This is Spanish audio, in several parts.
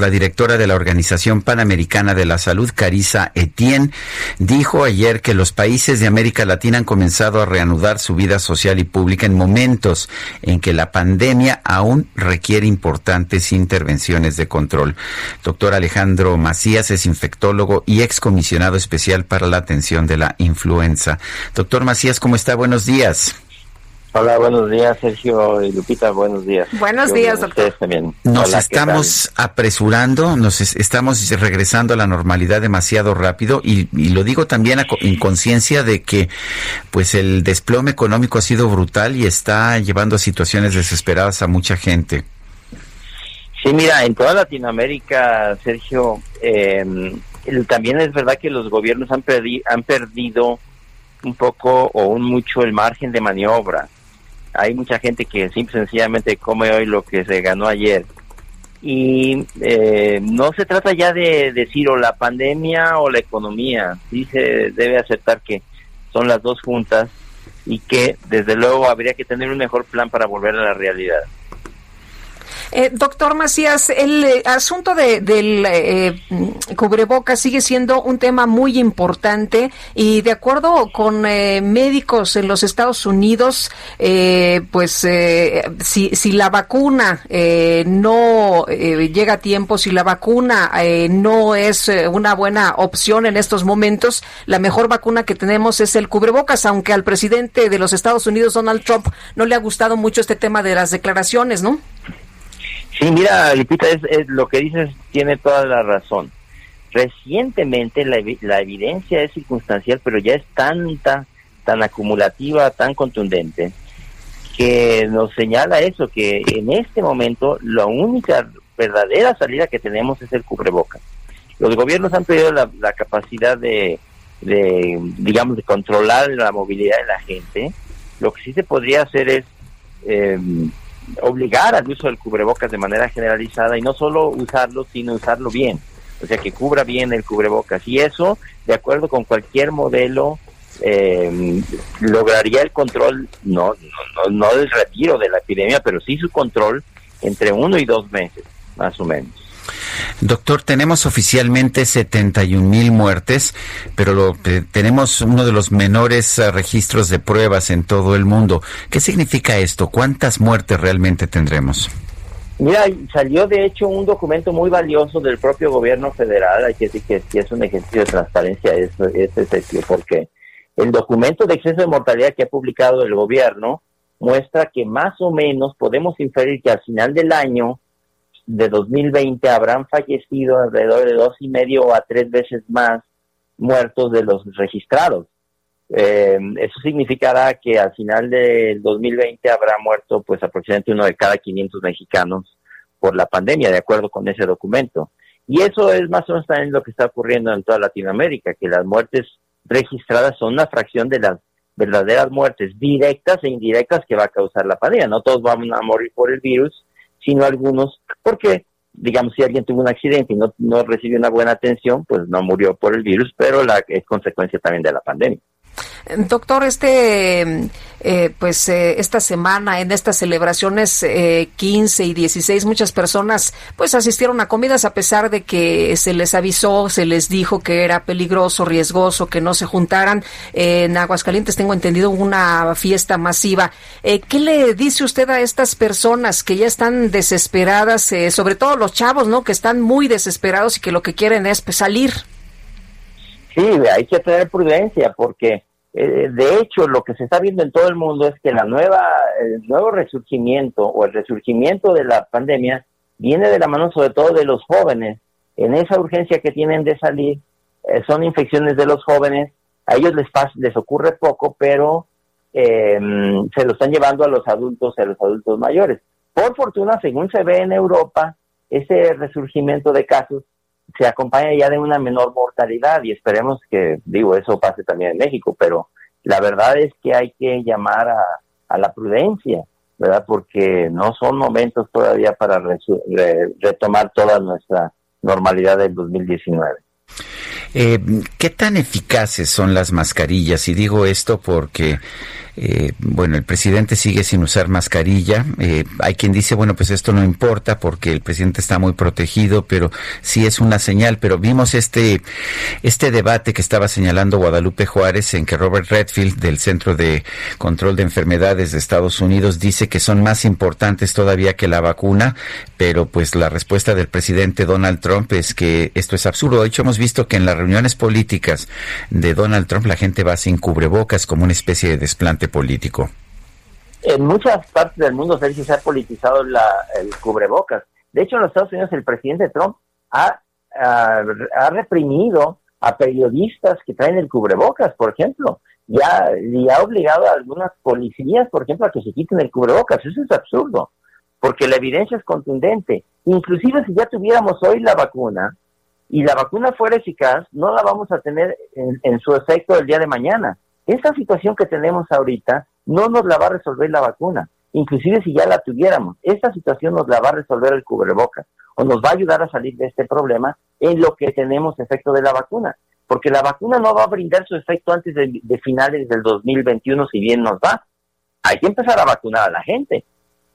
La directora de la Organización Panamericana de la Salud, Carisa Etienne, dijo ayer que los países de América Latina han comenzado a reanudar su vida social y pública en momentos en que la pandemia aún requiere importantes intervenciones de control. Doctor Alejandro Macías es infectólogo y excomisionado especial para la atención de la influenza. Doctor Macías, ¿cómo está? Buenos días. Hola, buenos días, Sergio y Lupita, buenos días. Buenos días, doctor. También. Nos estamos apresurando, nos estamos regresando a la normalidad demasiado rápido y, y lo digo también a, en conciencia de que pues el desplome económico ha sido brutal y está llevando a situaciones desesperadas a mucha gente. Sí, mira, en toda Latinoamérica, Sergio, eh, también es verdad que los gobiernos han, perdi han perdido un poco o un mucho el margen de maniobra hay mucha gente que simple sencillamente come hoy lo que se ganó ayer. Y eh, no se trata ya de decir o la pandemia o la economía, sí se debe aceptar que son las dos juntas y que desde luego habría que tener un mejor plan para volver a la realidad. Eh, doctor Macías, el eh, asunto de, del eh, cubrebocas sigue siendo un tema muy importante y de acuerdo con médicos en los Estados Unidos, pues si, si la vacuna no llega a tiempo, si la vacuna no es una buena opción en estos momentos, la mejor vacuna que tenemos es el cubrebocas, aunque al presidente de los Estados Unidos, Donald Trump, no le ha gustado mucho este tema de las declaraciones, ¿no? Sí, mira, Lipita, es, lo que dices tiene toda la razón. Recientemente la, la evidencia es circunstancial, pero ya es tanta, tan acumulativa, tan contundente, que nos señala eso, que en este momento la única verdadera salida que tenemos es el cubrebocas. Los gobiernos han perdido la, la capacidad de, de, digamos, de controlar la movilidad de la gente. Lo que sí se podría hacer es eh, obligar al uso del cubrebocas de manera generalizada y no solo usarlo, sino usarlo bien. O sea, que cubra bien el cubrebocas. Y eso, de acuerdo con cualquier modelo, eh, lograría el control, no, no, no del retiro de la epidemia, pero sí su control entre uno y dos meses, más o menos. Doctor, tenemos oficialmente 71 mil muertes, pero lo, eh, tenemos uno de los menores uh, registros de pruebas en todo el mundo. ¿Qué significa esto? ¿Cuántas muertes realmente tendremos? Mira, salió de hecho un documento muy valioso del propio gobierno federal, hay que decir que, es un ejercicio de transparencia este, este porque el documento de exceso de mortalidad que ha publicado el gobierno muestra que más o menos podemos inferir que al final del año de 2020 habrán fallecido alrededor de dos y medio a tres veces más muertos de los registrados. Eh, eso significará que al final del 2020 habrá muerto pues aproximadamente uno de cada 500 mexicanos por la pandemia, de acuerdo con ese documento. Y eso es más o menos también lo que está ocurriendo en toda Latinoamérica, que las muertes registradas son una fracción de las verdaderas muertes directas e indirectas que va a causar la pandemia. No todos van a morir por el virus, sino algunos, porque, digamos, si alguien tuvo un accidente y no, no recibió una buena atención, pues no murió por el virus, pero la, es consecuencia también de la pandemia. Doctor, este, eh, pues eh, esta semana en estas celebraciones 15 eh, y 16 muchas personas pues asistieron a comidas a pesar de que se les avisó, se les dijo que era peligroso, riesgoso, que no se juntaran. en Aguascalientes tengo entendido una fiesta masiva. ¿Qué le dice usted a estas personas que ya están desesperadas, sobre todo los chavos, ¿no? Que están muy desesperados y que lo que quieren es pues, salir. Sí, hay que tener prudencia porque eh, de hecho, lo que se está viendo en todo el mundo es que la nueva, el nuevo resurgimiento o el resurgimiento de la pandemia viene de la mano sobre todo de los jóvenes. En esa urgencia que tienen de salir, eh, son infecciones de los jóvenes, a ellos les, les ocurre poco, pero em, se lo están llevando a los adultos, a los adultos mayores. Por fortuna, según se ve en Europa, ese resurgimiento de casos se acompaña ya de una menor mortalidad y esperemos que, digo, eso pase también en México, pero la verdad es que hay que llamar a, a la prudencia, ¿verdad? Porque no son momentos todavía para retomar toda nuestra normalidad del 2019. Eh, ¿Qué tan eficaces son las mascarillas? Y digo esto porque eh, bueno, el presidente sigue sin usar mascarilla. Eh, hay quien dice, bueno, pues esto no importa porque el presidente está muy protegido, pero sí es una señal. Pero vimos este, este debate que estaba señalando Guadalupe Juárez en que Robert Redfield del Centro de Control de Enfermedades de Estados Unidos dice que son más importantes todavía que la vacuna, pero pues la respuesta del presidente Donald Trump es que esto es absurdo. De hecho, hemos visto que en las reuniones políticas de Donald Trump la gente va sin cubrebocas como una especie de desplante político? En muchas partes del mundo se ha politizado el cubrebocas. De hecho, en los Estados Unidos el presidente Trump ha, ha, reprimido a periodistas que traen el cubrebocas, por ejemplo. Ya, y ha obligado a algunas policías, por ejemplo, a que se quiten el cubrebocas. Eso es absurdo, porque la evidencia es contundente. Inclusive si ya tuviéramos hoy la vacuna y la vacuna fuera eficaz, no la vamos a tener en su efecto el día de mañana. Esta situación que tenemos ahorita no nos la va a resolver la vacuna, inclusive si ya la tuviéramos. Esta situación nos la va a resolver el cubrebocas o nos va a ayudar a salir de este problema en lo que tenemos efecto de la vacuna, porque la vacuna no va a brindar su efecto antes de, finales del 2021 si bien nos va. Hay que empezar a vacunar a la gente.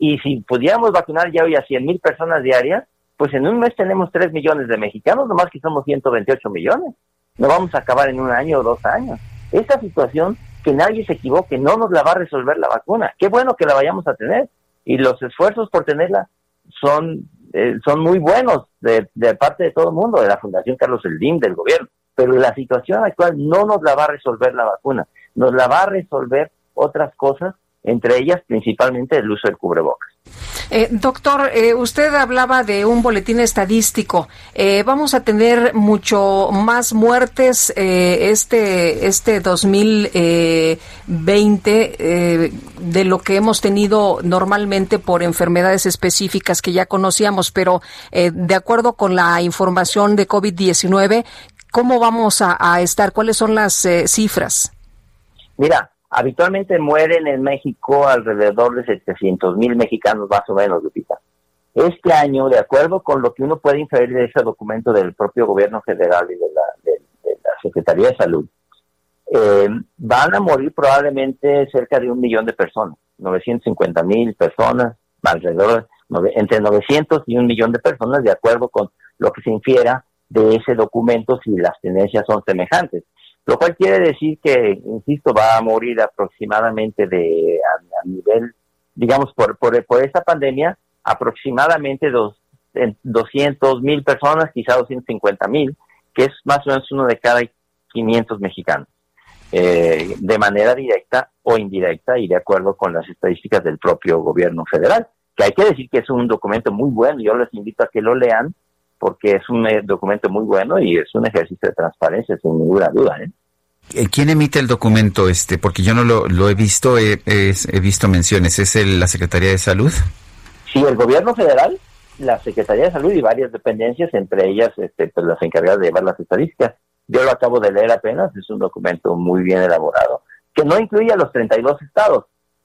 Y si pudiéramos vacunar ya hoy a 100 mil personas diarias, pues en un mes tenemos 3 millones de mexicanos, nomás que somos 128 millones. No vamos a acabar en un año o dos años. Esta situación, que nadie se equivoque, no nos la va a resolver la vacuna. Qué bueno que la vayamos a tener. Y los esfuerzos por tenerla son, eh, son muy buenos de, parte de todo el mundo, de la Fundación Carlos Slim, del gobierno. Pero la situación actual no nos la va a resolver la vacuna. Nos la va a resolver otras cosas, entre ellas principalmente el uso del cubrebocas. Eh, doctor, eh, usted hablaba de un boletín estadístico. Eh, vamos a tener mucho más muertes este este 2020 de lo que hemos tenido normalmente por enfermedades específicas que ya conocíamos, pero de acuerdo con la información de COVID-19, ¿cómo vamos a, a, estar? ¿Cuáles son las cifras? Mira, Habitualmente mueren en México alrededor de 700 mil mexicanos más o menos, Lupita. Este año, de acuerdo con lo que uno puede inferir de ese documento del propio gobierno federal y de la, Secretaría de Salud, eh, van a morir probablemente cerca de un millón de personas, 950 mil personas, alrededor entre 900 y un millón de personas, de acuerdo con lo que se infiera de ese documento si las tendencias son semejantes lo cual quiere decir que, insisto, va a morir aproximadamente de a, nivel, digamos, por, por, por esta pandemia, aproximadamente dos, 200 mil personas, quizá 250 mil, que es más o menos uno de cada 500 mexicanos, eh, de manera directa o indirecta y de acuerdo con las estadísticas del propio gobierno federal, que hay que decir que es un documento muy bueno, yo les invito a que lo lean, porque es un eh, documento muy bueno y es un ejercicio de transparencia, sin ninguna duda. ¿eh? ¿eh? ¿Quién emite el documento este? Porque yo no lo, he visto, he, visto menciones. ¿Es la Secretaría de Salud? Sí, el gobierno federal, la Secretaría de Salud y varias dependencias, entre ellas este, pues, las encargadas de llevar las estadísticas. Yo lo acabo de leer apenas, es un documento muy bien elaborado, que no incluye a los 32 estados.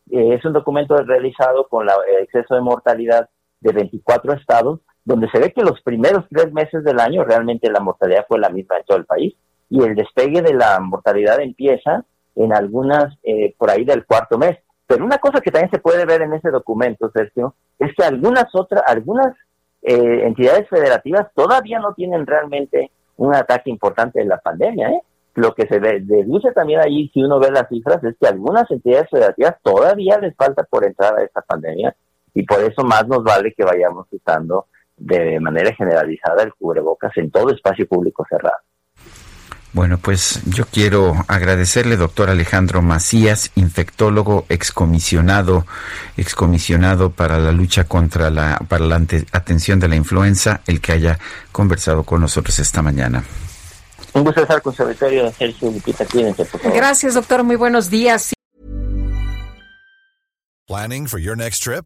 Eh, es un documento realizado con la, el exceso de mortalidad de 24 estados donde se ve que los primeros tres meses del año realmente la mortalidad fue la misma en todo el país y el despegue de la mortalidad empieza en algunas eh, por ahí del cuarto mes. Pero una cosa que también se puede ver en ese documento, Sergio, es que algunas otras, algunas eh, entidades federativas todavía no tienen realmente un ataque importante de la pandemia. ¿eh? Lo que se deduce también ahí, si uno ve las cifras, es que algunas entidades federativas todavía les falta por entrar a esta pandemia y por eso más nos vale que vayamos usando de manera generalizada el cubrebocas en todo espacio público cerrado. Bueno, pues yo quiero agradecerle, doctor Alejandro Macías, infectólogo excomisionado, excomisionado para la lucha contra la, para la atención de la influenza, el que haya conversado con nosotros esta mañana. Un gusto estar con su auditorio, Sergio Lupita, cuídense, por favor. Gracias, doctor, muy buenos días. Planning for your next trip?